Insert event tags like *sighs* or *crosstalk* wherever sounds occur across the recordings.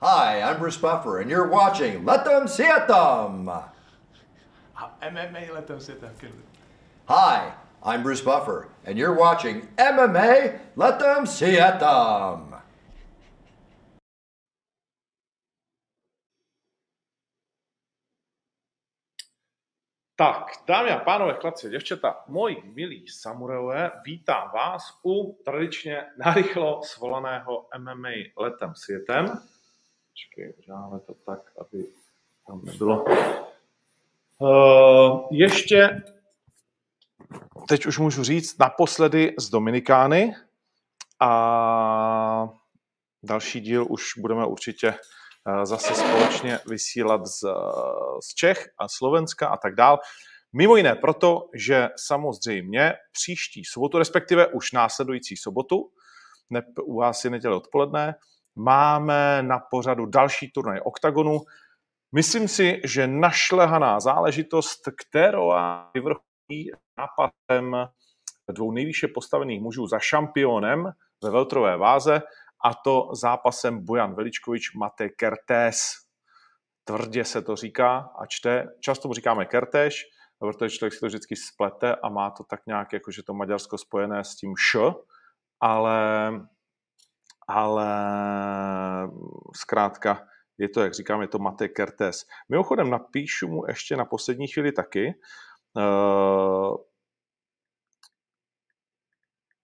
Hi, I'm Bruce Buffer, and you're watching Let Them See It Them. MMA, let them sit down. Good. Hi, I'm Bruce Buffer, and you're watching MMA Let Them See It Them. Tak, dámy a pánové, chlapci, děvčata, moji milí samurajové, vítám vás u tradičně narychlo svolaného MMA letem světem. Počkej, uděláme to tak, aby tam nebylo. Uh, ještě, teď už můžu říct, naposledy z Dominikány a další díl už budeme určitě eh, zase společně vysílat z, z Čech a Slovenska a tak dál. Mimo jiné proto, že samozřejmě příští sobotu, respektive už následující sobotu, ne, u vás je neděle odpoledne, máme na pořadu další turnaj OKTAGONu. Myslím si, že našlehaná záležitost, kterou vyvrcholí nápadem dvou nejvýše postavených mužů za šampionem ve veltrové váze, a to zápasem Bojan Veličkovič Mate Kertés. Tvrdě se to říká a čte. Často mu říkáme Kertéš, protože člověk si to vždycky splete a má to tak nějak, jako že to Maďarsko spojené s tím š, ale, ale zkrátka je to, jak říkám, je to Mate Kertés. Mimochodem napíšu mu ještě na poslední chvíli taky, uh,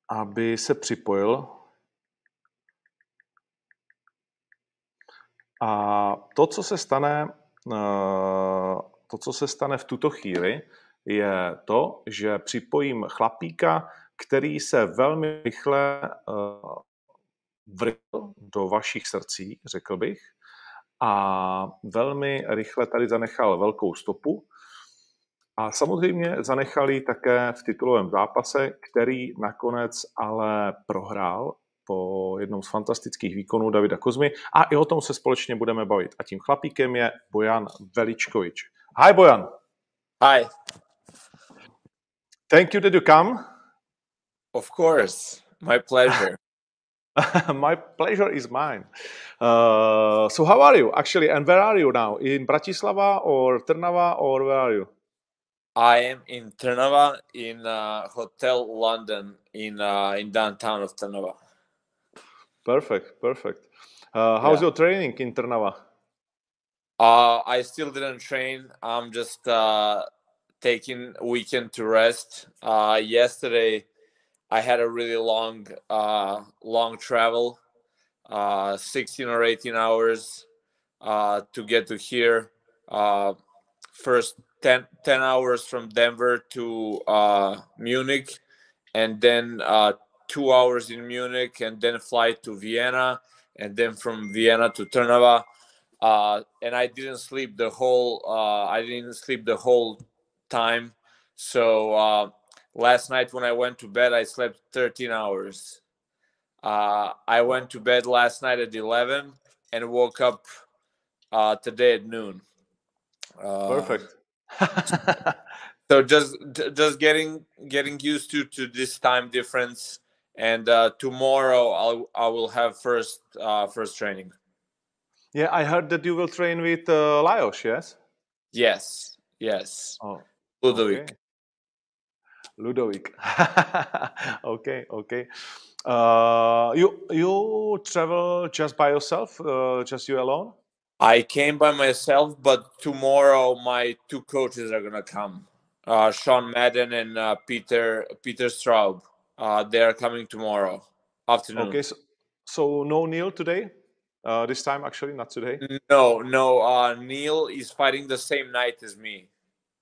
aby se připojil. A to, co se stane, uh, to, co se stane v tuto chvíli, je to, že připojím chlapíka, který se velmi rychle uh, vril do vašich srdcí, řekl bych, a velmi rychle tady zanechal velkou stopu. A samozřejmě zanechali také v titulovém zápase, který nakonec ale prohrál po jednom z fantastických výkonů Davida Kozmy a i o tom se společně budeme bavit. A tím chlapíkem je Bojan Veličkovič. Hi, Bojan. Hi. Thank you that you come. Of course. My pleasure. *laughs* My pleasure is mine. Uh, so, how are you actually? And where are you now? In Bratislava or Trnava, or where are you? I am in Trnava in uh, Hotel London in uh, in downtown of Trnava. Perfect, perfect. Uh, how's Yeah. your training in Trnava? Uh, I still didn't train. I'm just uh, taking weekend to rest. Uh, yesterday, I had a really long, uh, long travel, uh, 16 or 18 hours uh, to get to here. Uh, first 10, 10 hours from Denver to uh, Munich, and then uh, two hours in Munich, and then flight to Vienna, and then from Vienna to Trnava uh, and I didn't sleep the whole. Uh, I didn't sleep the whole time. So last night when I went to bed, I slept 13 hours. Uh, I went to bed last night at 11 and woke up uh, today at noon. Uh, Perfect. *laughs* So just just getting getting used to to this time difference. And uh, tomorrow I'll I will have first uh, first training. yeah, I heard that you will train with uh, Lajos, yes? Yes, yes. Oh, Ludovic. okay. Ludovic. *laughs* okay, okay. Uh, you you travel just by yourself, uh, just you alone? I came by myself, but tomorrow my two coaches are gonna come. Uh, Sean Madden and uh, Peter Peter Straub. Uh, they are coming tomorrow afternoon. Okay, so, so no Neil today. Uh, this time, actually, not today. No, no. Uh, Neil is fighting the same night as me.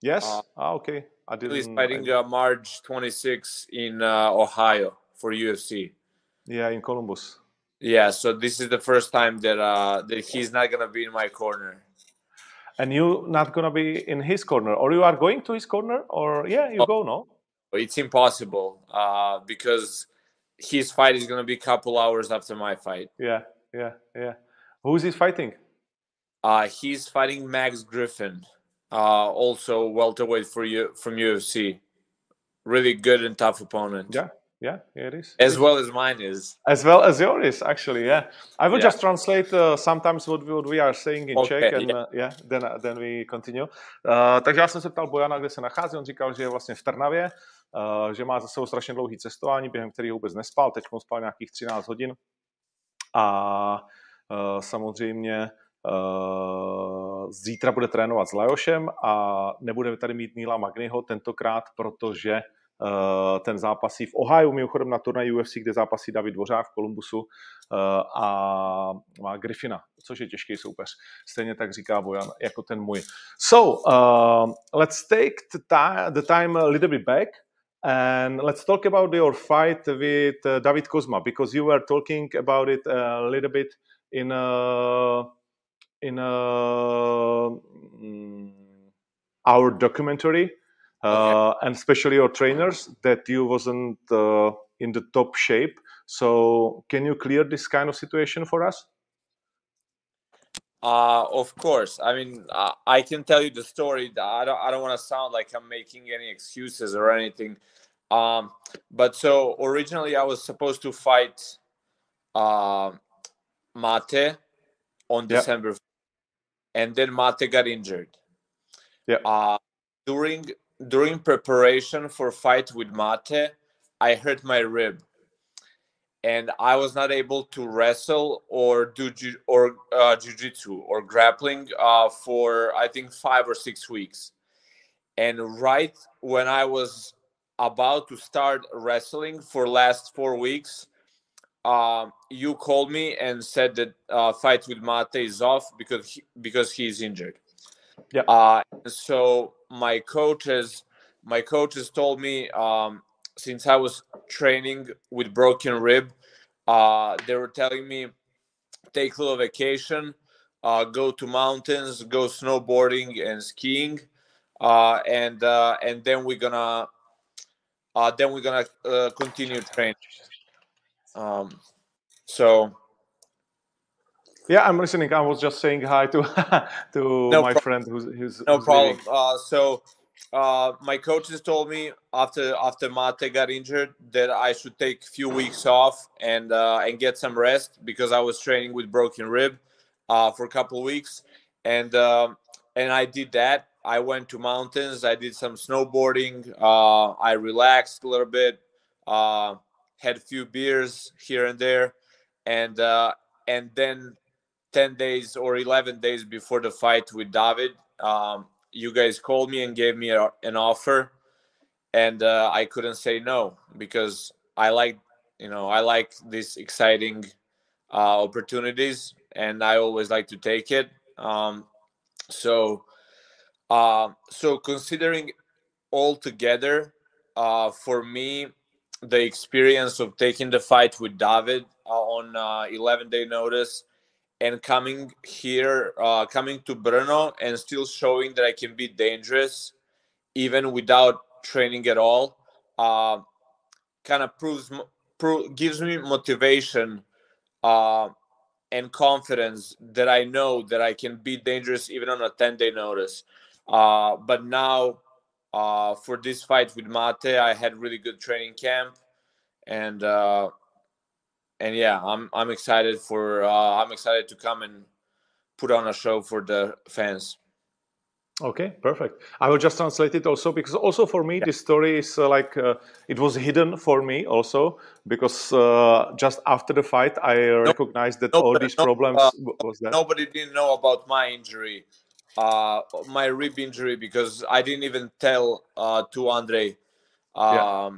Yes. Uh, ah, okay. I didn't. is fighting uh, March 26 in uh, Ohio for UFC. yeah, in Columbus. Yeah, so this is the first time that uh, that he's not gonna be in my corner. And you not gonna be in his corner, or you are going to his corner, or yeah, you Oh. go, no? It's impossible uh, because his fight is gonna be a couple hours after my fight. Yeah, yeah, yeah. Who's he fighting? Uh, he's fighting Max Griffin, uh, also welterweight for you from UFC. Really good and tough opponent. Yeah, Yeah, it is. As well as mine is. As well as yours, actually. Yeah. I will Yeah. just translate uh, sometimes what, what we are saying in Okay, Czech and yeah. uh, yeah, then, uh, then we continue. Uh, takže já jsem se ptal Bojana, kde se nachází. On říkal, že je vlastně v Trnavě, uh, že má za sebou strašně dlouhý cestování, během kterého vůbec nespal. Teď spal nějakých 13 hodin. A uh, samozřejmě uh, zítra bude trénovat s Lajošem a nebude tady mít Níla Magnyho tentokrát, protože uh, ten zápasí v Ohio, mimochodem na turnaj UFC, kde zápasí David Dvořák v Kolumbusu uh, a má Griffina, což je těžký soupeř. Stejně tak říká Bojan, jako ten můj. So, uh, let's take the, ti- the time a little bit back and let's talk about your fight with David Kozma because you were talking about it a little bit in uh, in uh, mm, our documentary uh, and especially your trainers that you wasn't uh, in the top shape. So can you clear this kind of situation for us? Uh, of course. I mean, uh, I can tell you the story. I don't. I don't want to sound like I'm making any excuses or anything. Um, but so originally, I was supposed to fight uh, Mate on Yeah. December, and then Mate got injured. Yeah. Uh, during during preparation for fight with Mate, I hurt my rib, and I was not able to wrestle or do ju- or uh, jujitsu or grappling uh, for I think five or six weeks. And right when I was about to start wrestling for last four weeks, um, you called me and said that uh, fight with Mate is off because he, because he's injured. Yeah. Uh, so my coaches, my coaches told me um, since I was training with broken rib, uh, they were telling me take a little vacation, uh, go to mountains, go snowboarding and skiing, uh, and uh, and then we're gonna uh, then we're gonna uh, continue training. Um, so Yeah, I'm listening. I was just saying hi to *laughs* to No my friend who's who's no who's problem. Uh, so uh, my coaches told me after after Mate got injured that I should take a few weeks off and uh, and get some rest because I was training with broken rib uh, for a couple of weeks, and um, and I did that. I went to mountains. I did some snowboarding. Uh, I relaxed a little bit. Had a few beers here and there, and uh, and then 10 days or 11 days before the fight with David, um, you guys called me and gave me a, an offer. And uh, I couldn't say no because I like, you know, I like these exciting uh, opportunities and I always like to take it. Um, so, uh, so considering all together, uh, for me, the experience of taking the fight with David uh, on uh, 11 day notice and coming here, uh, coming to Brno and still showing that I can be dangerous even without training at all, uh, kind of proves, pro- gives me motivation uh, and confidence that I know that I can be dangerous even on a 10 day notice. Uh, but now, uh, for this fight with Mate, I had really good training camp, and uh, and yeah, I'm I'm excited for uh, I'm excited to come and put on a show for the fans. Okay, perfect. I will just translate it also because also for me this story is uh, like uh, it was hidden for me also because uh, just after the fight I recognized that all these problems uh, was there. Nobody didn't know about my injury, uh, my rib injury, because I didn't even tell uh, to Andre, um, Yeah.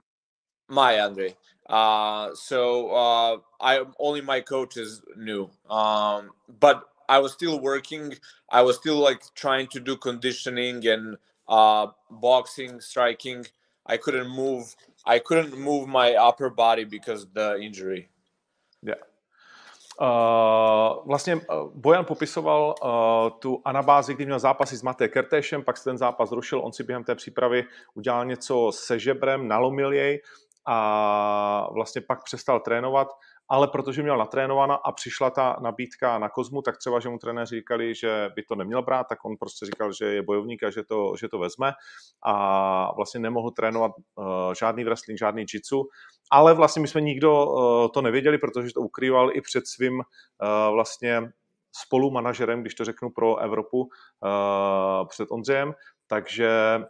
my Andre. Uh, so uh, I only my coaches knew, um, but I was still working. I was still like trying to do conditioning and uh, boxing, striking. I couldn't move. I couldn't move my upper body because the injury. Uh, vlastně uh, Bojan popisoval uh, tu anabázi, kdy měl zápasy s Maté Kertéšem, pak se ten zápas zrušil, on si během té přípravy udělal něco se žebrem, nalomil jej a vlastně pak přestal trénovat ale protože měl natrénována a přišla ta nabídka na Kozmu, tak třeba, že mu trenéři říkali, že by to neměl brát, tak on prostě říkal, že je bojovník a že to, že to vezme. A vlastně nemohl trénovat uh, žádný wrestling, žádný jitsu, ale vlastně my jsme nikdo uh, to nevěděli, protože to ukrýval i před svým uh, vlastně spolumanažerem, když to řeknu pro Evropu, před Ondřejem, takže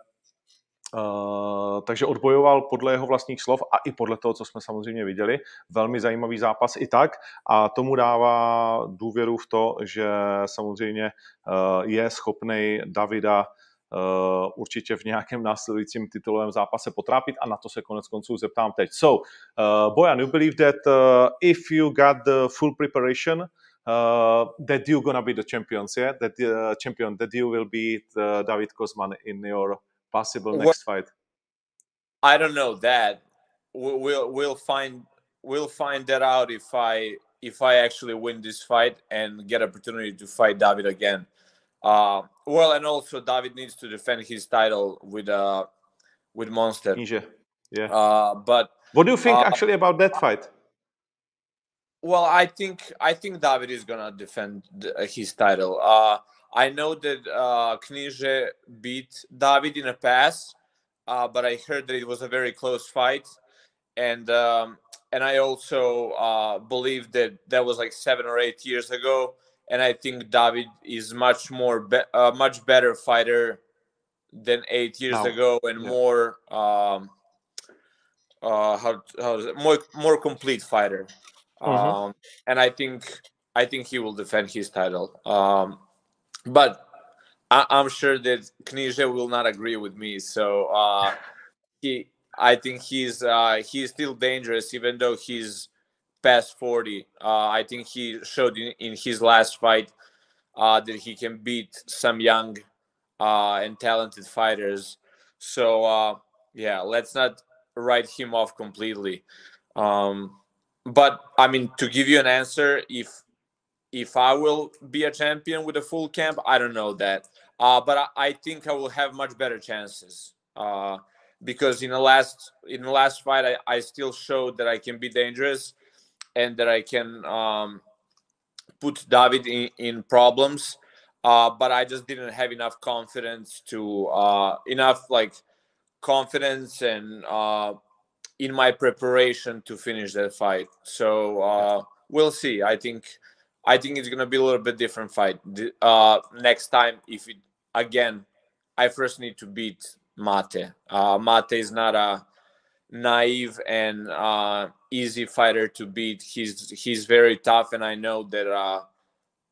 Uh, takže odbojoval podle jeho vlastních slov a i podle toho, co jsme samozřejmě viděli. Velmi zajímavý zápas i tak a tomu dává důvěru v to, že samozřejmě uh, je schopný Davida uh, určitě v nějakém následujícím titulovém zápase potrápit a na to se konec konců zeptám teď. So, uh, Bojan, you believe that uh, if you got the full preparation, uh, that you're gonna be the champions, yeah? That uh, champion, that you will beat uh, David Kozman in your possible next well, fight? I don't know that. We'll we'll find we'll find that out if I if I actually win this fight and get opportunity to fight David again. Uh, well, and also David needs to defend his title with uh with Monster. Yeah. Uh, but what do you think uh, actually about that fight? Well, I think I think David is gonna defend his title. Uh, I know that uh, Kníže beat David in the past, uh, but I heard that it was a very close fight, and um, and I also uh, believe that that was like seven or eight years ago, and I think David is much more be- a much better fighter than eight years ago, and yeah. more um, uh, how how is it more more complete fighter, mm-hmm. um, and I think I think he will defend his title. Um, but I, am sure that Kníže will not agree with me. So uh, *laughs* he, I think he's uh, he's still dangerous, even though he's past 40. Uh, I think he showed in, in his last fight uh, that he can beat some young uh, and talented fighters. So uh, yeah, let's not write him off completely. Um, but I mean, to give you an answer, if if I will be a champion with a full camp, I don't know that. Uh, but I, I, think I will have much better chances uh, because in the last in the last fight, I, I still showed that I can be dangerous and that I can um, put David in, in problems. Uh, but I just didn't have enough confidence to uh, enough like confidence and uh, in my preparation to finish that fight. So uh, we'll see. I think I think it's gonna be a little bit different fight uh, next time. If it again, I first need to beat Mate. Uh, Mate is not a naive and uh, easy fighter to beat. He's he's very tough, and I know that uh,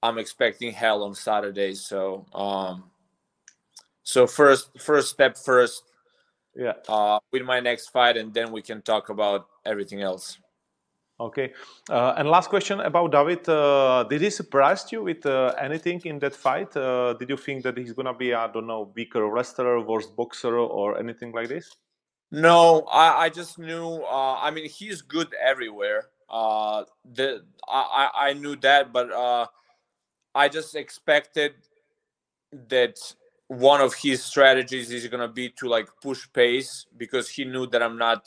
I'm expecting hell on Saturday. So um, so first first step first. Yeah. Uh, with my next fight, and then we can talk about everything else. Okay. Uh, and last question about David. Uh, did he surprise you with uh, anything in that fight? Uh, did you think that he's going to be, I don't know, weaker wrestler, worse boxer, or anything like this? No, I, I just knew. Uh, I mean, he's good everywhere. Uh, the I, I knew that, but I just expected that one of his strategies is going to be to like push pace because he knew that I'm not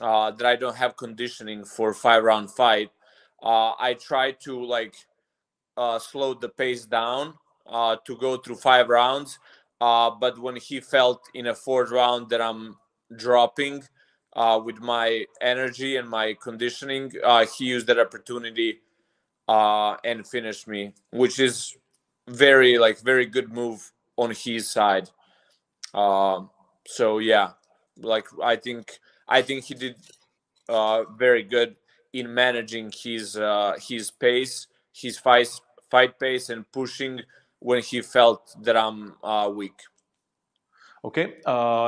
uh, that I don't have conditioning for five round fight, uh, I try to like uh, slow the pace down uh, to go through five rounds. Uh, but when he felt in a fourth round that I'm dropping uh, with my energy and my conditioning, he used that opportunity and finished me, which is very like very good move on his side. so yeah, like I think I think he did uh, very good in managing his uh, his pace, his fight fight pace, and pushing when he felt that I'm uh, weak. OK, uh,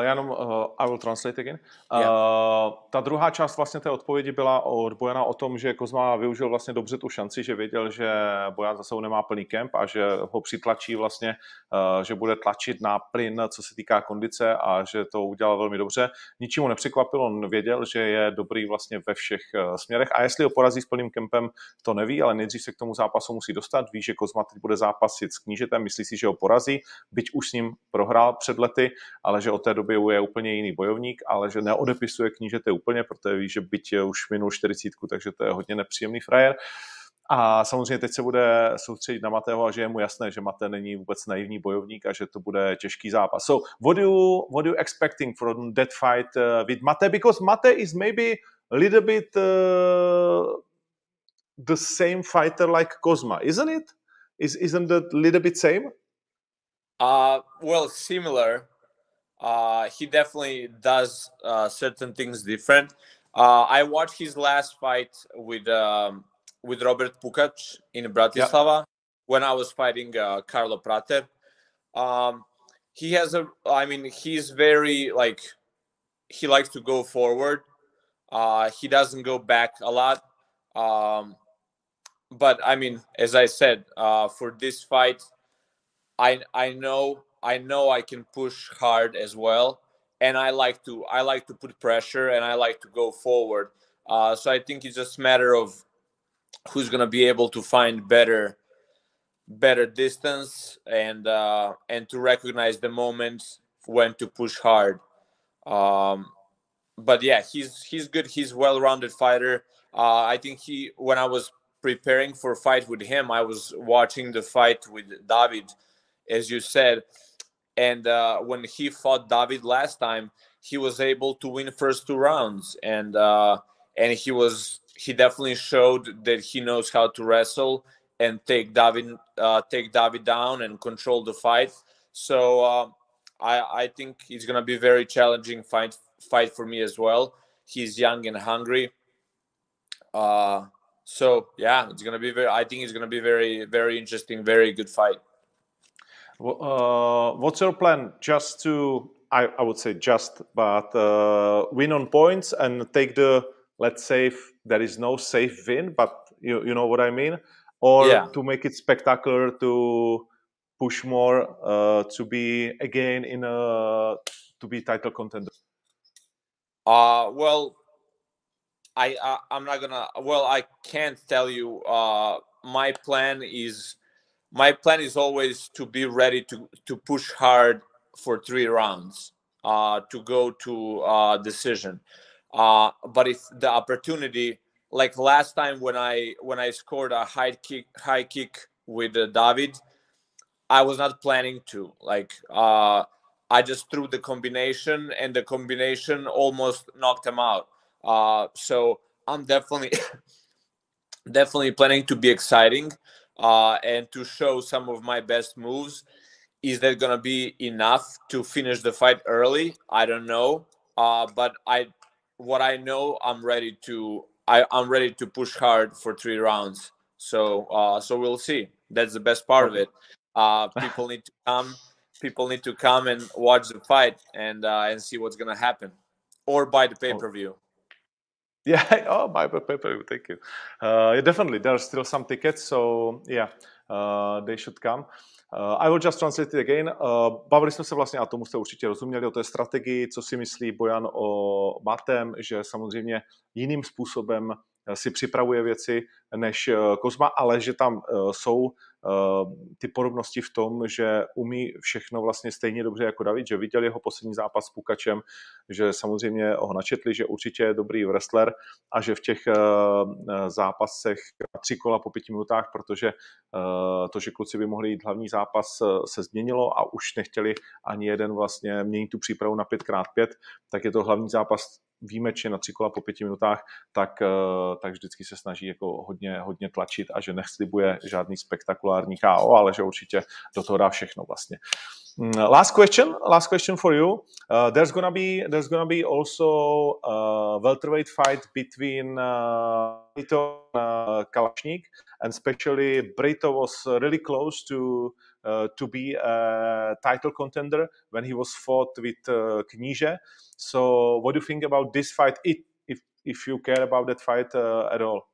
já jenom, uh, I will translate again. Uh, yeah. Ta druhá část vlastně té odpovědi byla od Bojana o tom, že Kozma využil vlastně dobře tu šanci, že věděl, že Bojan za sebou nemá plný kemp a že ho přitlačí vlastně, uh, že bude tlačit na plyn, co se týká kondice a že to udělal velmi dobře. Ničemu nepřekvapilo, on věděl, že je dobrý vlastně ve všech uh, směrech a jestli ho porazí s plným kempem, to neví, ale nejdřív se k tomu zápasu musí dostat. Ví, že Kozma teď bude zápasit s knížetem, myslí si, že ho porazí, byť už s ním prohrál před lety, ale že od té doby je úplně jiný bojovník, ale že neodepisuje knížete úplně, protože ví, že byť už minul 40, takže to je hodně nepříjemný frajer. A samozřejmě teď se bude soustředit na Mateho a že je mu jasné, že Mate není vůbec naivní bojovník a že to bude těžký zápas. So, what do you, what do you expecting from that fight uh, with Mate? Because Mate is maybe a little bit uh, the same fighter like Kozma, isn't it? Is, isn't that a little bit same? Uh, well, similar. Uh, he definitely does uh, certain things different. Uh, I watched his last fight with um, with Robert Pukač in Bratislava when I was fighting uh, Carlo Prater. Um, he has a, I mean, he's very like, he likes to go forward. Uh, he doesn't go back a lot. Um, but I mean, as I said, uh, for this fight, I I know I know I can push hard as well, and I like to I like to put pressure and I like to go forward. Uh, so I think it's just a matter of who's gonna be able to find better better distance and uh, and to recognize the moments when to push hard. Um, but yeah, he's he's good. He's well-rounded fighter. Uh, I think he when I was preparing for a fight with him, I was watching the fight with David, as you said, and uh, when he fought David last time, he was able to win first two rounds, and uh, and he was he definitely showed that he knows how to wrestle and take David uh, take David down and control the fight. So uh, I I think it's gonna be very challenging fight fight for me as well. He's young and hungry. Uh, so yeah, it's gonna be very. I think it's gonna be very very interesting, very good fight. Uh, what's your plan? Just to I, I would say just, but uh, win on points and take the let's say there is no safe win, but you you know what I mean, or yeah. to make it spectacular to push more uh, to be again in a to be title contender. Uh well, I, I I'm not gonna. Well, I can't tell you. Uh, my plan is my plan is always to be ready to to push hard for three rounds uh, to go to uh, decision. Uh, but if the opportunity, like last time when I when I scored a high kick high kick with uh, David, I was not planning to. Like uh, I just threw the combination, and the combination almost knocked him out. Uh, so I'm definitely *laughs* definitely planning to be exciting uh, and to show some of my best moves. Is that gonna be enough to finish the fight early? I don't know. Uh, but I, what I know, I'm ready to. I, I'm ready to push hard for three rounds. So, uh, so we'll see. That's the best part of it. Uh, people need to come. People need to come and watch the fight and uh, and see what's gonna happen, or buy the pay per view. *laughs* Yeah. Oh, my paper. Thank you. Uh, yeah, definitely. There are still some tickets, so yeah, uh, they should come. Uh, I will just translate it again. Uh, bavili jsme se vlastně, a tomu jste určitě rozuměli, o té strategii, co si myslí Bojan o Matem, že samozřejmě jiným způsobem si připravuje věci než Kozma, ale že tam jsou Eh, ty podobnosti v tom, že umí všechno vlastně stejně dobře jako David, že viděl jeho poslední zápas s Pukačem, že samozřejmě ho načetli, že určitě je dobrý wrestler a že v těch eh, zápasech tři kola po pěti minutách, protože eh, to, že kluci by mohli jít hlavní zápas, se změnilo a už nechtěli ani jeden vlastně měnit tu přípravu na 5x5, tak je to hlavní zápas výjimečně na tři kola po pěti minutách, tak, eh, tak vždycky se snaží jako hodně, hodně tlačit a že neslibuje žádný spektakulární KO, ale že určitě do toho dá všechno vlastně. Mm, last question, last question for you. Uh, there's gonna be there's gonna be also a welterweight fight between uh, Brito and uh, Kalashnik, and especially Brito was really close to uh, to be a title contender when he was fought with uh, Kníže. So, what do you think about this fight? If if, if you care about that fight uh, at all?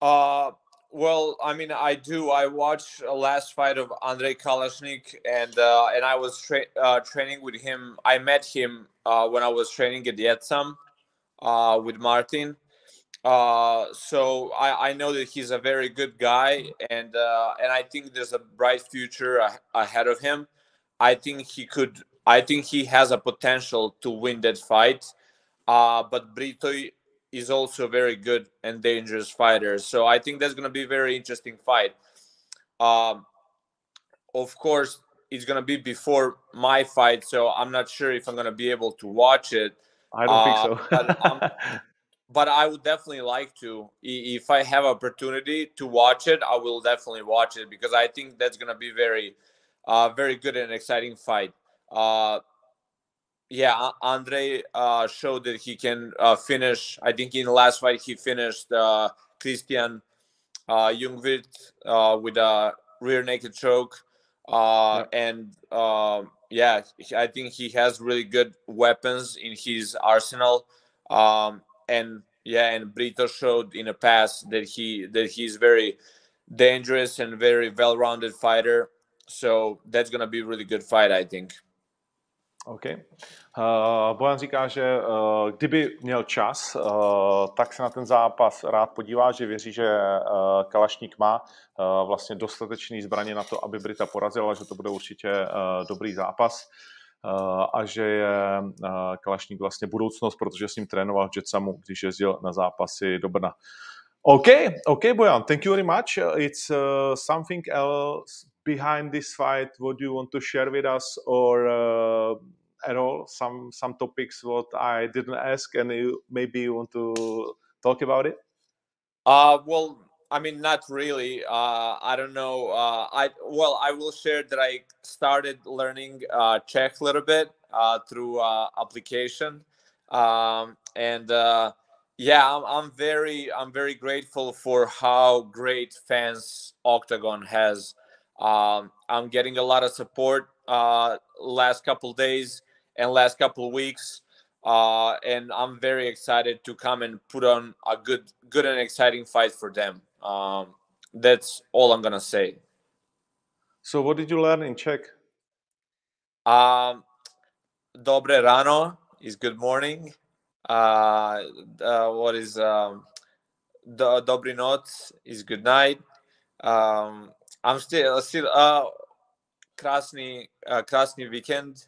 Uh, well, I mean, I do. I watched a last fight of Andrei Kalashnik, and uh, and I was tra- uh, training with him. I met him uh, when I was training at Yetsam uh, with Martin, uh, so I, I know that he's a very good guy, and uh, and I think there's a bright future ahead of him. I think he could I think he has a potential to win that fight. Uh, but Brito is also a very good and dangerous fighter. So I think that's going to be a very interesting fight. Um, of course, it's going to be before my fight, so I'm not sure if I'm going to be able to watch it. I don't uh, think so. but, um, *laughs* but, I would definitely like to. If I have opportunity to watch it, I will definitely watch it because I think that's going to be very, uh, very good and exciting fight. Uh, yeah, Andre uh, showed that he can uh, finish. I think in the last fight he finished uh, Christian uh, Jungwirth uh, with a rear naked choke, uh, yeah. and um, yeah, I think he has really good weapons in his arsenal. Um, and yeah, and Brito showed in the past that he that he's very dangerous and very well-rounded fighter. So that's gonna be a really good fight, I think. OK. Uh, Bojan říká, že uh, kdyby měl čas, uh, tak se na ten zápas rád podívá, že věří, že uh, Kalašník má uh, vlastně dostatečný zbraně na to, aby Brita porazila, že to bude určitě uh, dobrý zápas a že je Kalašník vlastně budoucnost, protože s ním trénoval v Jetsamu, když jezdil na zápasy do Brna. OK, OK, Bojan, thank you very much. It's uh, something else behind this fight what do you want to share with us or uh, at all some some topics what i didn't ask and you maybe you want to talk about it? Uh well i mean not really. Uh i don't know. Uh i well i will share that i started learning uh czech a little bit uh through uh application. Um and uh yeah I'm, I'm very i'm very grateful for how great fans Oktagon has um, I'm getting a lot of support uh, last couple days and last couple weeks, uh, and I'm very excited to come and put on a good, good and exciting fight for them. Um, that's all I'm gonna say. So, what did you learn in Czech? Um, dobre rano is good morning. Uh, uh, what is um, do, dobry noc is good night. Um, I'm still still uh krasny uh, krasny weekend.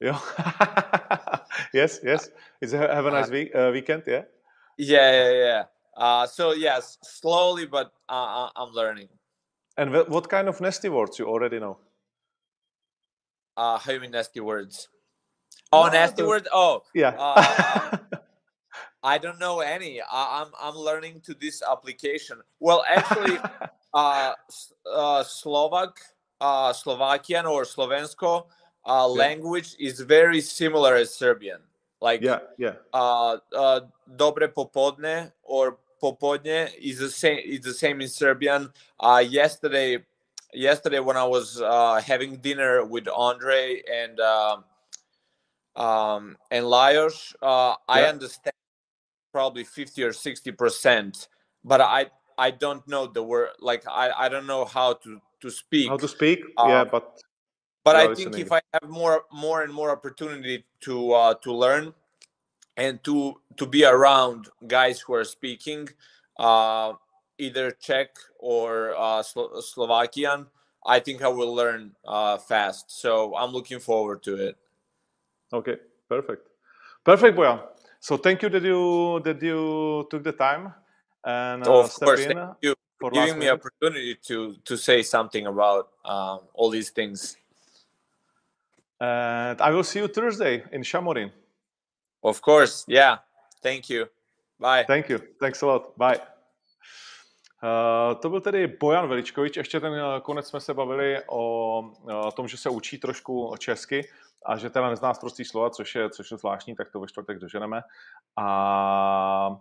Yeah. *laughs* yes, yes. It's a, have a nice uh, week, uh, weekend, yeah. Yeah, yeah, yeah. Uh, so yes, slowly, but uh, uh I'm learning. And what kind of nasty words you already know? Uh, how you mean nasty words? Oh, no, nasty words. Oh, yeah. Uh, *laughs* I don't know any. I, am I'm, I'm learning to this application. Well, actually, *laughs* uh, uh, Slovak, uh, Slovakian or Slovensko uh, yeah. language is very similar as Serbian. Like yeah, yeah. Uh, uh, dobre popodne or popodne is the same. It's the same in Serbian. Uh, yesterday, yesterday when I was uh, having dinner with Andre and uh, um, and Lajos, uh, yeah. I understand probably 50 or 60 percent but i i don't know the word like i i don't know how to to speak how to speak? um, yeah but but i think if i have more more and more opportunity to uh to learn and to to be around guys who are speaking uh either czech or uh Slo- slovakian i think i will learn uh fast. So i'm looking forward to it. Okay perfect. Perfect Bojan so thank you that you that you took the time and uh, of course thank you for giving me minute. opportunity to to say something about um, all these things. And I will see you Thursday in Shamorin. Of course, yeah. Thank you. Bye. Thank you. Thanks a lot. Bye. Uh, to byl tedy Bojan Veličkovič. Ještě ten uh, konec jsme se bavili o, o tom, že se učí trošku česky a že teda nezná prostý slova, což je, což je zvláštní, tak to ve čtvrtek doženeme. A,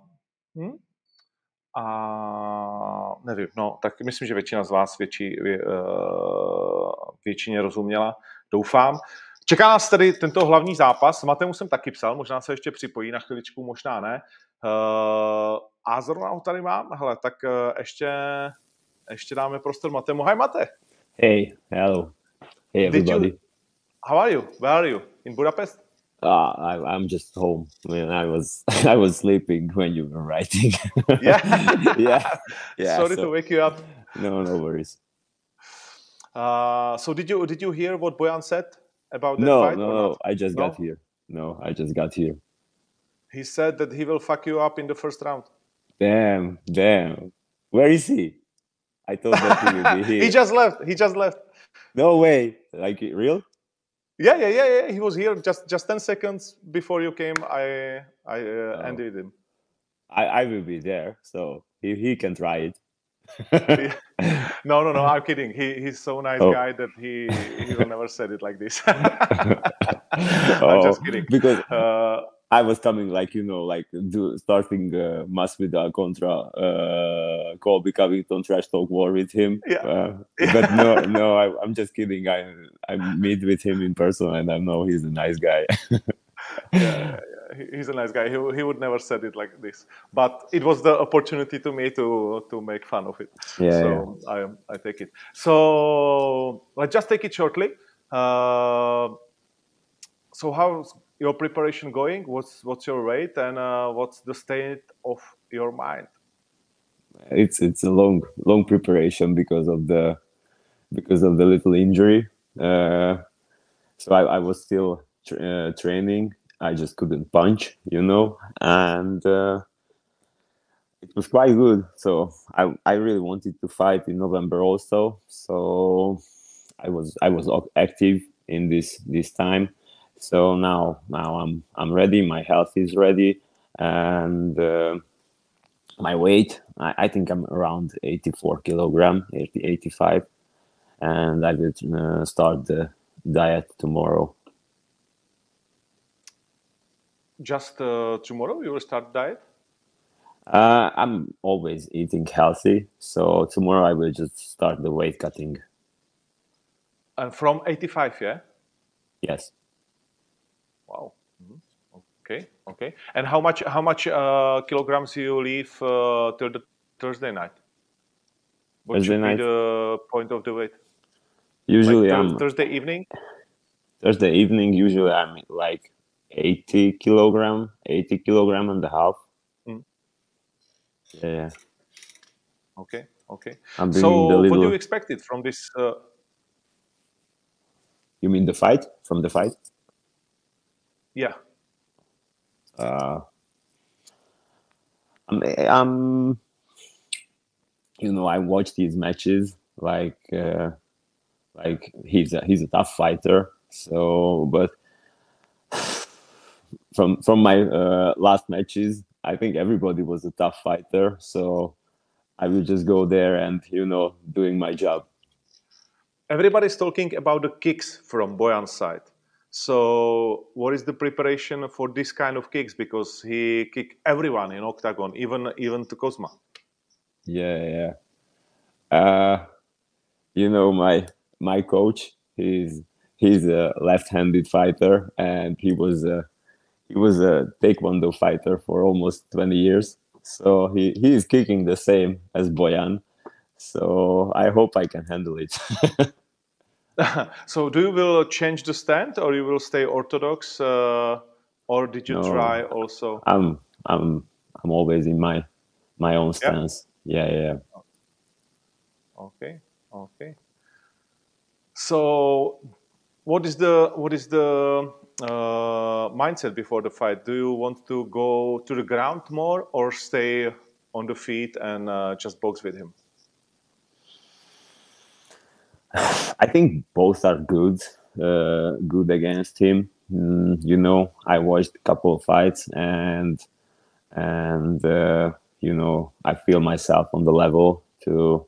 hm? A nevím, no, tak myslím, že většina z vás větší, vě, uh, většině rozuměla, doufám. Čeká nás tedy tento hlavní zápas. Matemu jsem taky psal, možná se ještě připojí na chviličku, možná ne. Uh, a zrovna ho tady mám. Hele, tak uh, ještě, ještě dáme prostor Matemu. Hi, Mate. Hey, hello. Hey, everybody. You, how are you? Where are you? In Budapest? Uh, I, am just home. I mean, I was *laughs* I was sleeping when you were writing. yeah, *laughs* yeah, *laughs* yeah. Sorry so, to wake you up. No, no worries. Uh, so did you did you hear what Bojan said about that no, fight? no, no. I just No? got here. No, I just got here. He said that he will fuck you up in the first round. Damn, damn. Where is he? I thought that he would be here. he just left. He just left. No way. Like real? Yeah, yeah, yeah, yeah. He was here just just ten seconds before you came. I I uh, Oh. ended him. I, I will be there, so he, he can try it. No, no, no. I'm kidding. He he's so nice Oh. guy that he he will never said it like this. Oh, *laughs* *laughs* I'm just kidding. Because Uh, I was coming like you know like do starting uh, Masvidal contra uh, Colby Covington trash talk war with him. Yeah. Uh, but no, *laughs* no, I, I'm just kidding. I I meet with him in person, and I know he's a nice guy. *laughs* yeah, yeah, he's a nice guy. He, he would never said it like this, but it was the opportunity to me to to make fun of it. Yeah, so yeah. I I take it. So let's just take it shortly. Uh, so how's your preparation going? What's what's your weight and uh, what's the state of your mind? it's it's a long long preparation because of the because of the little injury. Uh, so I, I was still tra- uh, training. I just couldn't punch, you know, and uh, it was quite good. So I I really wanted to fight in November also. So I was I was active in this this time. So now now I'm I'm ready. My health is ready, and. Uh, my weight I, I think i'm around 84 kilogram 80, 85 and i will uh, start the diet tomorrow Just uh, tomorrow you will start diet. uh, i'm always eating healthy so tomorrow i will just start the weight cutting And from 85, yeah. yes Wow. Mhm. Okay. Okay. And how much how much uh, kilograms you leave uh, till the Thursday night? What Thursday should night? be the point of the weight? usually like i'm Thursday evening. thursday evening usually i'm like 80 kilogram 80 kilogram and a half Mm. yeah, Okay. Okay. i'm So the what do you expected from this? Uh, you mean the fight from the fight yeah. uh, I'm, I'm, you know, I watch these matches like, uh, like he's a he's a tough fighter. So, but *sighs* from from my uh, last matches, I think everybody was a tough fighter. So, I will just go there and you know doing my job. Everybody's talking about the kicks from Bojan's side. So, what is the preparation for this kind of kicks? Because he kick everyone in octagon, even even to Kozma. Yeah, yeah. Uh, you know my my coach. He's he's a left-handed fighter, and he was a he was a taekwondo fighter for almost twenty years. So he he is kicking the same as Bojan. So I hope I can handle it. *laughs* *laughs* so, do you will change the stand, or you will stay orthodox, uh, or did you No. try also? I'm I'm I'm always in my my own stance. Yeah, yeah. yeah. Okay, okay. So, what is the what is the uh, mindset before the fight? Do you want to go to the ground more, or stay on the feet and uh, just box with him? I think both are good. Uh, good against him. Mm, you know, I watched a couple of fights, and and uh, you know, I feel myself on the level to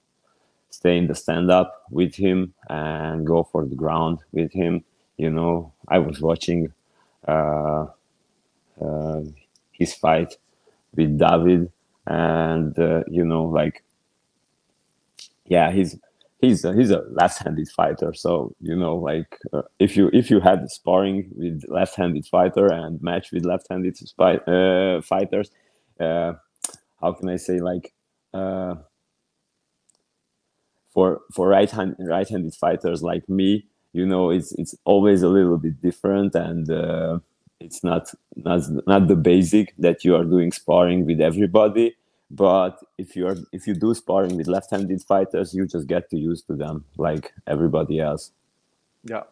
stay in the stand up with him and go for the ground with him. You know, I was watching uh, uh, his fight with David, and uh, you know, like, yeah, he's he's a, he's a left-handed fighter. So you know, like, uh, if you if you had sparring with left-handed fighter and match with left-handed spy, uh, fighters, uh, how can I say like. Uh, for for right hand right-handed fighters like me, you know, it's it's always a little bit different, and uh, it's not not not the basic that you are doing sparring with everybody. But if you are if you do sparring with left-handed fighters, you just get to used to them like everybody else. Yeah,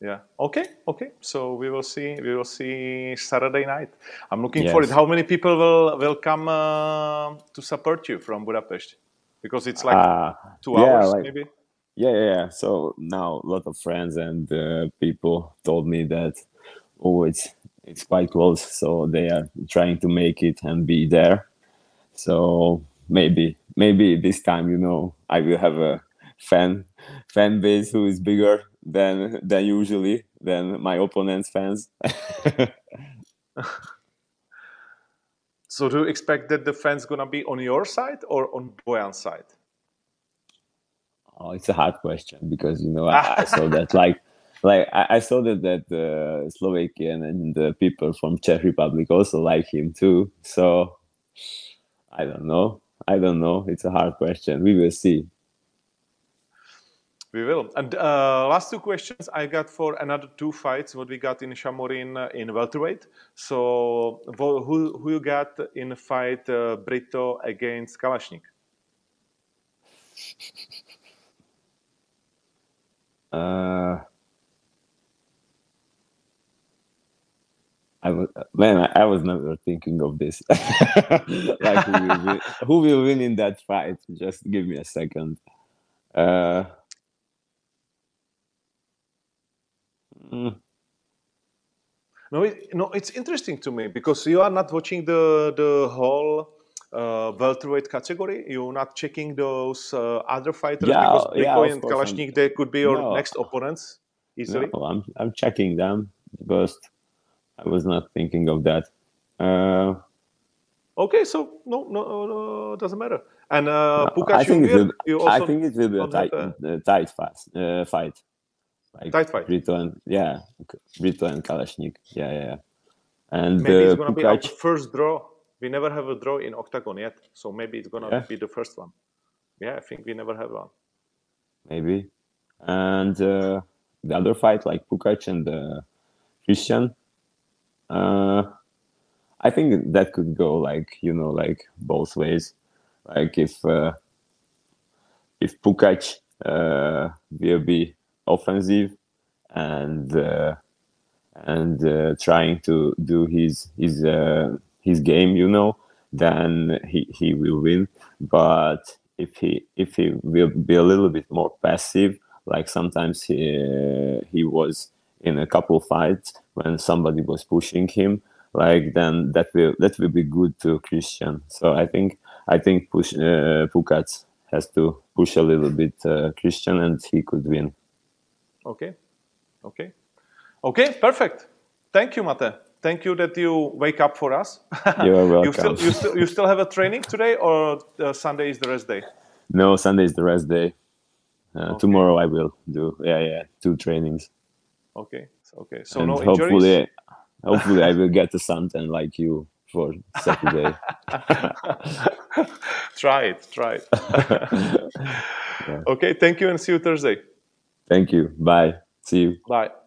Yeah. Okay. Okay. So we will see. We will see Saturday night. I'm looking Yes. for it. How many people will will come uh, to support you from Budapest? Because it's like Ah, two yeah, hours, like- maybe. yeah, yeah, yeah. So now a lot of friends and uh, people told me that oh, it's it's quite close, so they are trying to make it and be there. So maybe maybe this time, you know, I will have a fan fan base who is bigger than than usually than my opponent's fans. *laughs* So do you expect that the fans gonna be on your side or on Bojan's side? Oh, it's a hard question because you know *laughs* I, I saw that like like I, I saw that that uh, Slovakian and the people from Czech Republic also like him too. So I don't know. I don't know. It's a hard question. We will see. We will. And uh, last two questions I got for another two fights. What we got in Šamorín uh, in welterweight. So who who you got in the fight uh, Brito against Kalashnik? Uh, I was man. I, was never thinking of this. *laughs* like who will, win, who will win in that fight? Just give me a second. Uh, mm, No, it, no, it's interesting to me because you are not watching the the whole uh, welterweight category. You're not checking those uh, other fighters Yeah, because yeah, and Kalashnik they could be your No. next opponents easily. No, I'm I'm checking them because I was not thinking of that. Uh, Okay, so no, no, no, doesn't matter. And uh, No, I think it will. also I think it will be a tight, uh, tight fast, uh, fight. Like Tight fight. Brito and yeah, Brito and Kalashnik. Yeah, yeah. And maybe it's uh, gonna be our first draw. We never have a draw in Oktagon yet, so maybe it's gonna Yeah. be the first one. Yeah, I think we never have one. maybe, and uh, the other fight like Pukač and uh, Christian. Uh, I think that could go like you know like both ways. Like if uh, if Pukač uh, will be offensive and uh, and uh, trying to do his his uh, his game, you know, then he, he will win. But if he if he will be a little bit more passive, like sometimes he he was in a couple fights when somebody was pushing him, like then that will that will be good to Christian. So I think I think push uh, Pukač has to push a little bit uh, Christian and he could win. Okay, okay, okay, perfect. Thank you, Mate. Thank you that you wake up for us. *laughs* You're welcome. you still you still you still have a training today, or uh, Sunday is the rest day? No, Sunday is the rest day. Uh, Okay. Tomorrow I will do yeah yeah two trainings Okay, okay. So and no injuries. hopefully hopefully I will get the suntan like you for Saturday. *laughs* *laughs* try it, try it. Yeah. Okay, thank you and see you Thursday. Thank you. Bye. See you. Bye. *laughs*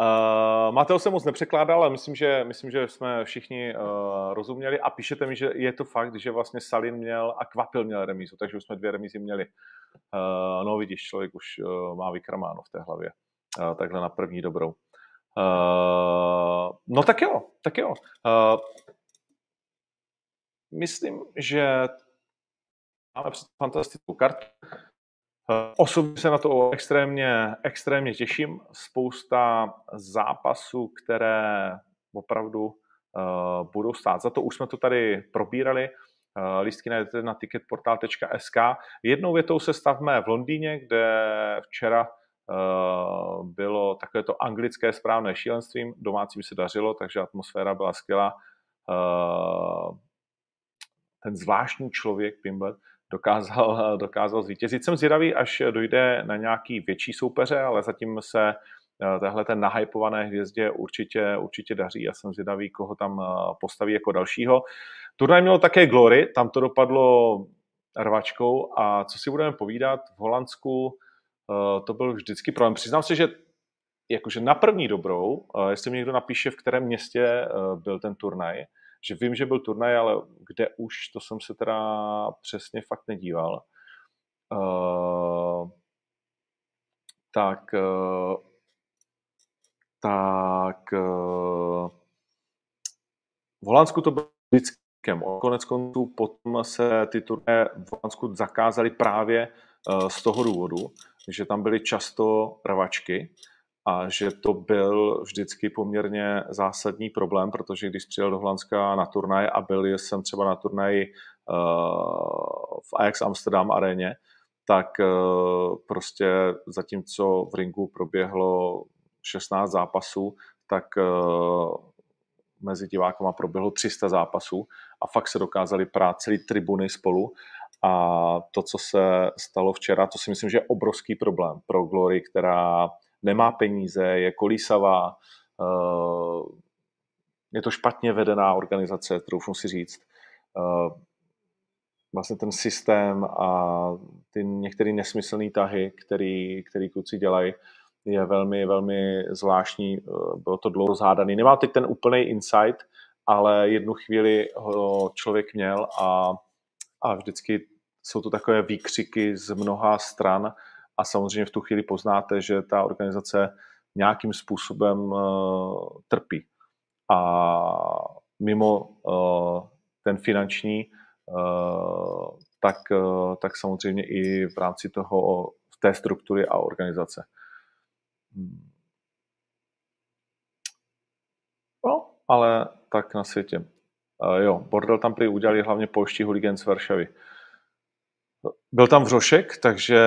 Uh, Mateo jsem moc nepřekládal, ale myslím, že, myslím, že jsme všichni uh, rozuměli a píšete mi, že je to fakt, že vlastně Salin měl a Kvapil měl remízu, takže už jsme dvě remízy měli. Uh, no vidíš, člověk už uh, má vykrmáno v té hlavě. Takhle na první dobrou. Uh, no tak jo, tak jo. Uh, myslím, že máme fantastickou kartu. Osobně se na to extrémně, extrémně těším. Spousta zápasů, které opravdu uh, budou stát. Za to už jsme to tady probírali. Uh, lístky najdete na ticketportal.sk. Jednou větou se stavme v Londýně, kde včera bylo takové to anglické správné šílenství. Domácím se dařilo, takže atmosféra byla skvělá. Uh, ten zvláštní člověk, Pimblet, dokázal, *laughs* dokázal zvítězit. Jsem zvědavý, až dojde na nějaký větší soupeře, ale zatím se eh, téhle ten nahypované hvězdě určitě, určitě daří. Já jsem zvědavý, koho tam eh, postaví jako dalšího. Turnaj mělo také Glory, tam to dopadlo rvačkou a co si budeme povídat, v Holandsku eh, to byl vždycky problém. Přiznám se, že jakože na první dobrou, eh, jestli mi někdo napíše, v kterém městě eh, byl ten turnaj, že vím, že byl turnaj, ale kde už, to jsem se teda přesně fakt nedíval. Tak tak eh, v Holandsku to bylo vždycky Konec konců potom se ty turné v Holandsku zakázaly právě z toho důvodu, že tam byly často rvačky a že to byl vždycky poměrně zásadní problém, protože když přijel do Holandska na turnaj a byl jsem třeba na turnaji v Ajax Amsterdam aréně, tak eh, prostě zatímco v ringu proběhlo 16 zápasů, tak eh, mezi divákama proběhlo 300 zápasů a fakt se dokázali prát celý tribuny spolu a to, co se stalo včera, to si myslím, že je obrovský problém pro Glory, která nemá peníze, je kolísavá, eh, je to špatně vedená organizace, troufnu si říct vlastně ten systém a ty některé nesmyslné tahy, který, který kluci dělají, je velmi, velmi zvláštní. Eh, bylo to dlouho zhádaný. Nemá teď ten úplný insight, ale jednu chvíli ho člověk měl a, a vždycky jsou to takové výkřiky z mnoha stran a samozřejmě v tu chvíli poznáte, že ta organizace nějakým způsobem uh, trpí. A mimo uh, ten finanční Eh, tak, eh, tak samozřejmě i v rámci toho, v té struktury a organizace. Hmm. No, ale tak na světě. Uh, jo, bordel tam prý udělali hlavně polští huligán z Varšavy. Byl tam Vřošek, takže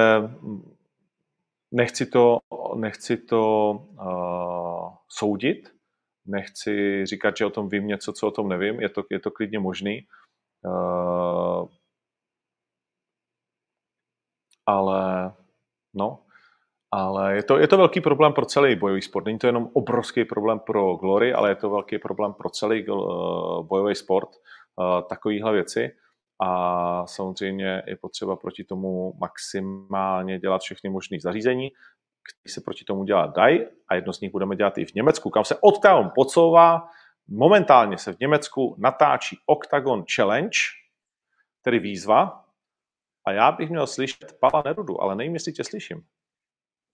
nechci to, nechci to uh, soudit, nechci říkat, že o tom vím něco, co o tom nevím, je to, je to klidně možný. Uh, ale no, ale je to, je to velký problém pro celý bojový sport. Není to jenom obrovský problém pro Glory, ale je to velký problém pro celý uh, bojový sport, uh, takovýhle věci. A samozřejmě je potřeba proti tomu maximálně dělat všechny možné zařízení, které se proti tomu dělat dají a jedno z nich budeme dělat i v Německu, kam se Octagon podsouvá Momentálně se v Německu natáčí Octagon Challenge, tedy výzva, a já bych měl slyšet Pala Nerudu, ale nevím, jestli tě slyším.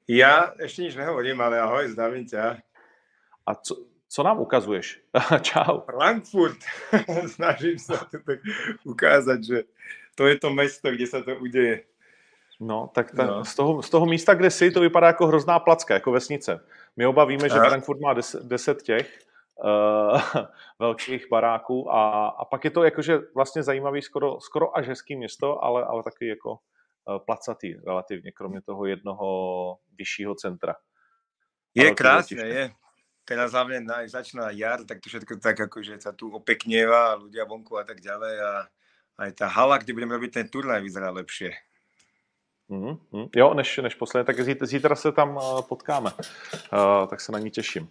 Já ještě nic nehovorím, ale ahoj, zdravím tě. A co, co nám ukazuješ? *laughs* Čau. Frankfurt. *laughs* Snažím se to tak ukázat, že to je to město, kde se to uděje. No, tak ta, no. Z, toho, z toho místa, kde jsi, to vypadá jako hrozná placka, jako vesnice. My oba víme, že Frankfurt má deset, deset těch, uh, *laughs* velkých baráků a, a pak je to jakože vlastně zajímavý, skoro, skoro až hezký město, ale, ale taky jako placatý relativně, kromě toho jednoho vyššího centra. Je krásné, je. Teraz hlavne na, začína jar, tak to všetko tak akože sa tu opeknieva, ľudia vonku a tak ďalej a aj tá hala, kde budeme robiť ten turnaj, vyzerá lepšie. Mm-hmm. Jo, než, než posledně, tak zítra, zítra se tam uh, potkáme, uh, tak se na ní těším.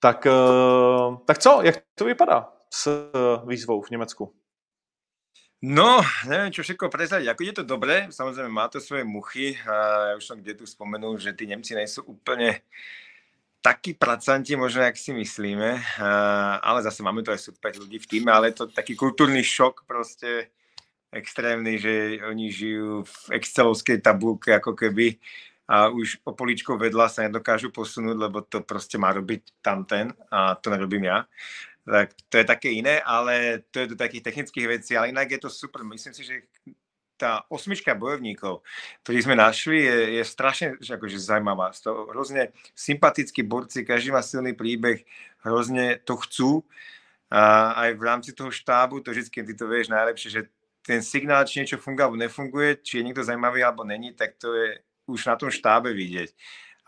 Tak, eh, tak co, jak to vypadá s eh, výzvou v Německu? No, neviem, čo všetko prezradiť. Ako je to dobré, samozrejme má to svoje muchy. A ja už som kde tu spomenul, že tí Nemci nejsou úplne takí pracanti, možno, jak si myslíme. A, ale zase máme to aj super ľudí v týme, ale je to taký kultúrny šok proste extrémny, že oni žijú v excelovskej tabulke, ako keby a už o poličko vedľa sa nedokážu posunúť, lebo to proste má robiť tamten a to nerobím ja. Tak to je také iné, ale to je do takých technických vecí, ale inak je to super. Myslím si, že tá osmička bojovníkov, ktorých sme našli, je, je strašne akože zaujímavá. To hrozne sympatickí borci, každý má silný príbeh, hrozne to chcú. A aj v rámci toho štábu, to vždy, ty to vieš najlepšie, že ten signál, či niečo funguje alebo nefunguje, či je niekto zaujímavý alebo není, tak to je už na tom štábe vidieť.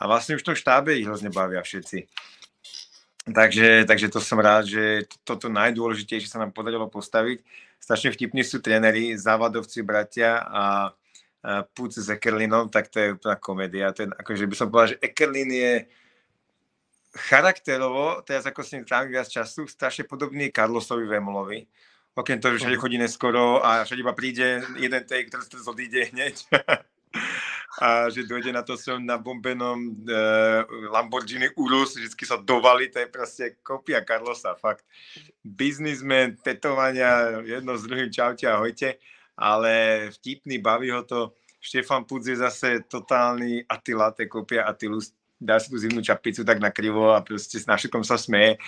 A vlastne už v tom štábe ich hrozne bavia všetci. Takže, takže to som rád, že toto najdôležitejšie sa nám podarilo postaviť. Strašne vtipní sú tréneri, závadovci, bratia a, Puc s Ekerlinom, tak to je úplná komédia. Ten, akože by som povedal, že Ekerlin je charakterovo, teraz ako s ním trávim viac času, strašne podobný Carlosovi Vemolovi. Okrem toho, že všade chodí neskoro a všade iba príde jeden take, ktorý odíde hneď. *laughs* a že dojde na to svojom nabombenom uh, Lamborghini Urus, vždycky sa dovali, to je proste kopia Carlosa, fakt. Biznismen, tetovania, jedno s druhým čaute, ahojte, ale vtipný, baví ho to. Štefan Pudz je zase totálny Attila, to je kopia Attilus, dá si tu zimnú čapicu tak na krivo a proste s našikom sa smeje.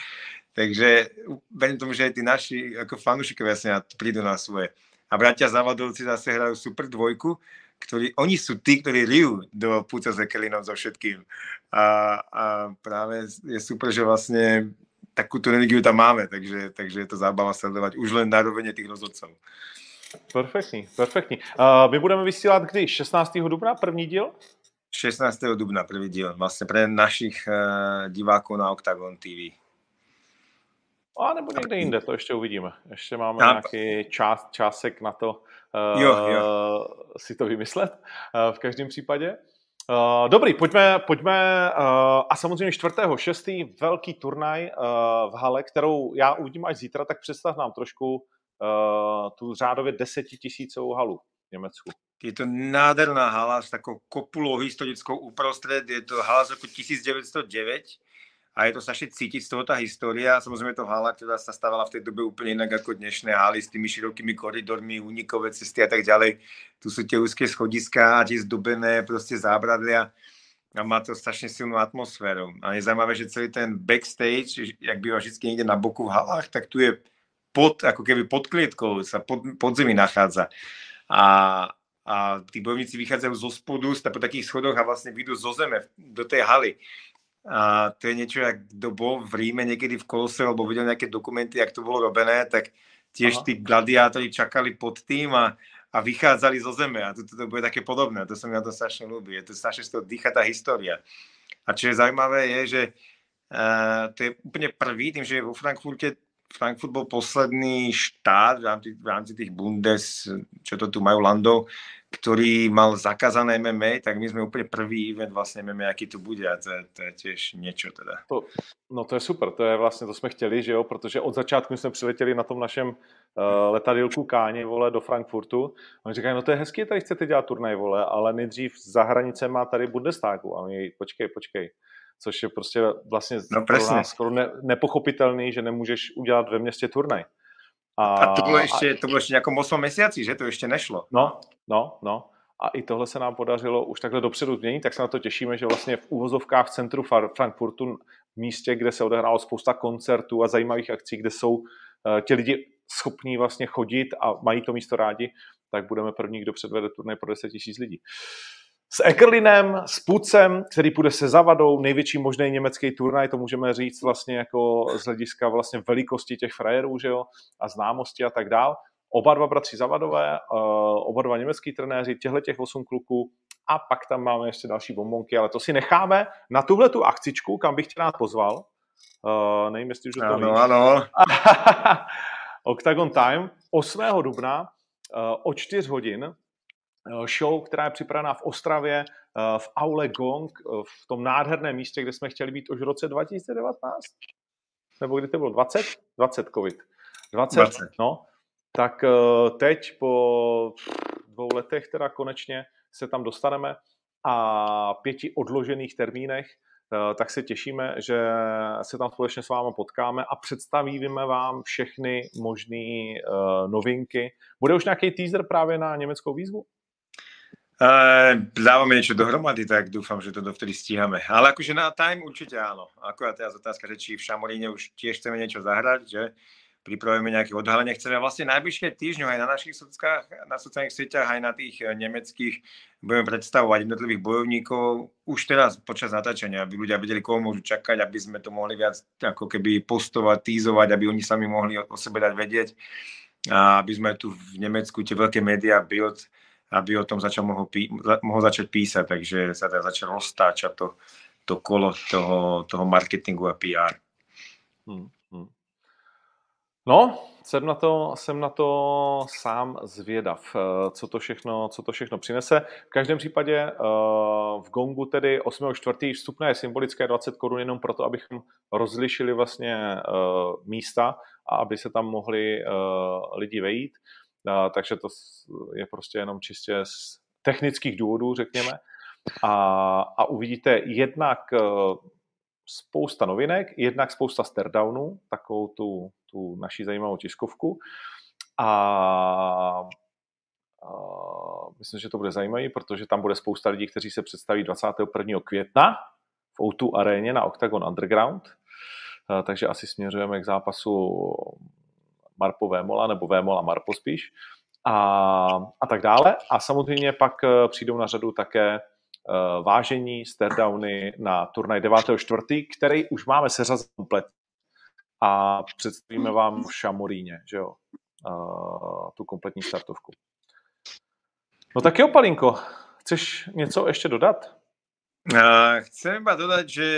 Takže verím tomu, že tí naši ako fanúšikovia sa prídu na svoje. A bratia Zavadovci zase hrajú super dvojku, ktorí, oni sú tí, ktorí rijú do púca s Ekelinom so všetkým. A, a práve je super, že vlastne takúto energiu tam máme, takže, takže je to zábava sledovať už len na rovene tých rozhodcov. Perfektní, perfektní. Uh, my budeme vysílat kdy? 16. dubna první díl? 16. dubna prvý díl, vlastně pre našich uh, diváků na Octagon TV. A nebo někde jinde, to ještě uvidíme. Ještě máme Tam. nějaký čas, čásek na to uh, jo, jo. si to vymyslet uh, v každém případě. Uh, dobrý, pojďme, pojďme uh, a samozřejmě 4.6. velký turnaj uh, v hale, kterou já uvidím až zítra, tak představ nám trošku uh, tu řádově desetitisícovou halu v Německu. Je to nádherná hala s takou kopulou historickou uprostred, je to hala z roku 1909 a je to strašne cítiť z toho tá história. Samozrejme to hala, ktorá sa stávala v tej dobe úplne inak ako dnešné haly s tými širokými koridormi, únikové cesty a tak ďalej. Tu sú tie úzké schodiska a tie zdobené proste zábradlia a má to strašne silnú atmosféru. A je zaujímavé, že celý ten backstage, jak býva vždy niekde na boku v halách, tak tu je pod, ako keby pod klietkou, sa pod, pod zemi nachádza. A, a tí bojovníci vychádzajú zo spodu po takých schodoch a vlastne vyjdú zo zeme do tej haly. A to je niečo, ak kto bol v Ríme niekedy v Kolose alebo videl nejaké dokumenty, jak to bolo robené, tak tiež Aha. tí gladiátori čakali pod tým a, a vychádzali zo zeme a to, to, to bude také podobné. To sa mi na to strašne ľúbi. Je to strašne z toho dýcha tá história. A čo je zaujímavé je, že uh, to je úplne prvý, tým, že vo Frankfurte Frankfurt bol posledný štát v rámci, v rámci tých Bundes, čo to tu majú landov, ktorý mal zakázané MMA, tak my sme úplne prvý event vlastně MMA, aký tu bude a to, je, to je tiež niečo teda. To, no to je super, to je vlastně, to jsme chtěli, že jo, protože od začátku jsme přiletěli na tom našem uh, letadilku Káni, vole, do Frankfurtu. A oni říkají, no to je hezky, tady chcete dělat turnaj, vole, ale nejdřív za má tady Bundestagu. A oni, počkej, počkej, což je prostě vlastně no, pro nás skoro ne, nepochopitelný, že nemůžeš udělat ve městě turnaj. A, a to bylo ještě, to bylo ještě nějakom 8 měsíci, že to ještě nešlo. No, no, no. A i tohle se nám podařilo už takhle dopředu změnit, tak se na to těšíme, že vlastně v úvozovkách v centru Frankfurtu, v místě, kde se odehrálo spousta koncertů a zajímavých akcí, kde jsou uh, ti lidi schopní vlastně chodit a mají to místo rádi, tak budeme první, kdo předvede turnaj pro 10 000 lidí. Uh, s Ekerlinem, s Pucem, který půjde se Zavadou, největší možný německý turnaj, to můžeme říct vlastně jako z hlediska vlastně velikosti těch frajerů, že jo, a známosti a tak dál. Oba dva bratři Zavadové, uh, oba dva německý trenéři, těchto těch osm kluků a pak tam máme ještě další bombonky, ale to si necháme na tuhle tu akcičku, kam bych tě rád pozval. Uh, nevím, jestli už to ano, víš. ano. *laughs* Octagon Time 8. dubna uh, o 4 hodin Eh, show, která je připravená v Ostravě, eh, v Aule Gong, eh, v tom nádherném místě, kde jsme chtěli být už v roce 2019? Nebo kdy to bylo? 20? 20 covid. 20, 20. no. Tak teď po dvou letech teda konečně se tam dostaneme a pěti odložených termínech, tak se těšíme, že se tam společně s vámi potkáme a představíme vám všechny možné novinky. Bude už nějaký teaser právě na německou výzvu? Uh, dávame niečo dohromady, tak dúfam, že to dovtedy stíhame. Ale akože na time určite áno. Akurát teraz otázka, že či v Šamoríne už tiež chceme niečo zahrať, že pripravujeme nejaké odhalenie. Chceme vlastne najbližšie týždňu aj na našich sockách, na sociálnych sieťach, aj na tých eh, nemeckých budeme predstavovať jednotlivých bojovníkov už teraz počas natáčania, aby ľudia vedeli, koho môžu čakať, aby sme to mohli viac ako keby postovať, týzovať, aby oni sami mohli o sebe dať vedieť. A aby sme tu v Nemecku tie veľké médiá, Bild, aby o tom začal mohol, pí, mohol začať písať, takže sa teda začal roztáčať to, to kolo toho, toho marketingu a PR. Hmm, hmm. No, jsem na, to, jsem na to sám zvědav, eh, co to všechno, co to všechno přinese. V každém případě eh, v Gongu tedy 8.4. vstupné je symbolické 20 korun jenom proto, abychom rozlišili vlastně eh, místa a aby se tam mohli lidi vejít. A, takže to je prostě jenom čistě z technických důvodů, řekněme. A, a uvidíte jednak e, spousta novinek, jednak spousta stardownů, takovou tu, tu naši zajímavou tiskovku. A, a myslím, že to bude zajímavé, protože tam bude spousta lidí, kteří se představí 21. května v O2 aréně na Octagon Underground, eh, takže asi směřujeme k zápasu Marpo Vémola nebo Vémola Marpo spíš a, a tak dále. A samozřejmě pak eh, přijdou na řadu také uh, vážení, stairdowny na turnaj 9.4., který už máme seřazen komplet a představíme vám v Šamoríně, že jo, uh, tu kompletní startovku. No tak jo, Palinko, chceš něco ještě dodat? Uh, chcem iba dodať, že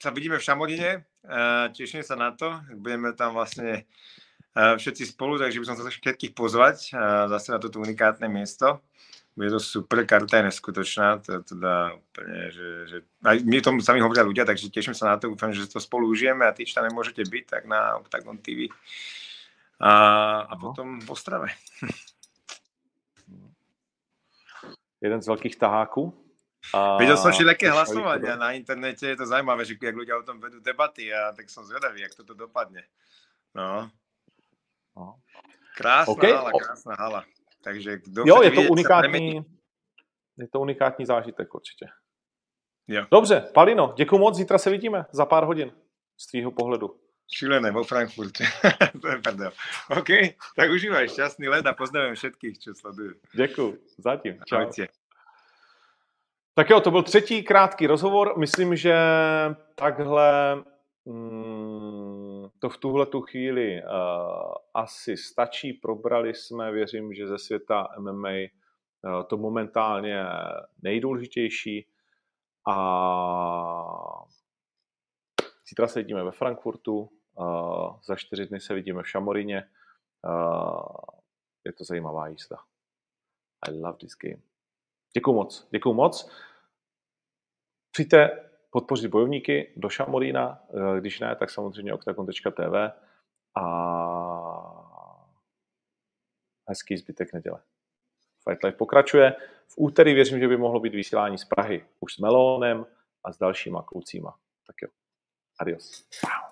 sa vidíme v Šamoríne, uh, teším sa na to, budeme tam vlastne všetci spolu, takže by som sa všetkých pozvať uh, zase na toto unikátne miesto bude to super, karta je neskutočná, to teda úplne, že, že aj mi tomu sami hovoria ľudia, takže teším sa na to, dúfam, že to spolu užijeme a čo tam nemôžete byť, tak na Octagon TV a, a potom v Ostrave. Jeden z veľkých taháků. A... Videl som všelijaké hlasovania na internete, je to zaujímavé, že jak ľudia o tom vedú debaty a tak som zvedavý, jak toto dopadne. No. No. Krásna okay. hala, krásna hala. Takže kdo jo, je to unikátní, je to unikátní zážitek určitě. Jo. Dobře, Palino, děkuji moc, zítra se vidíme za pár hodin z tvýho pohledu. Šílené, vo Frankfurte. *laughs* to je prdel. OK, tak užívaj šťastný let a pozdravím všetkých, čo sledujú. Děkuji, zatím. Čau. Tak jo, to byl třetí krátký rozhovor. Myslím, že takhle mm, to v tuhle tu chvíli uh, asi stačí. Probrali jsme, věřím, že ze světa MMA uh, to momentálně nejdůležitější. A zítra se vidíme ve Frankfurtu, uh, za čtyři dny se vidíme v Šamorině. Uh, je to zajímavá jízda. I love this game. Děkuji moc, děkuji moc. Přijďte podpořit bojovníky do Šamorína, eh, když ne, tak samozřejmě octagon.tv a hezký zbytek neděle. Fight Life pokračuje. V úterý věřím, že by mohlo být vysílání z Prahy už s Melonem a s dalšíma klucíma. Tak jo. Adios. Wow.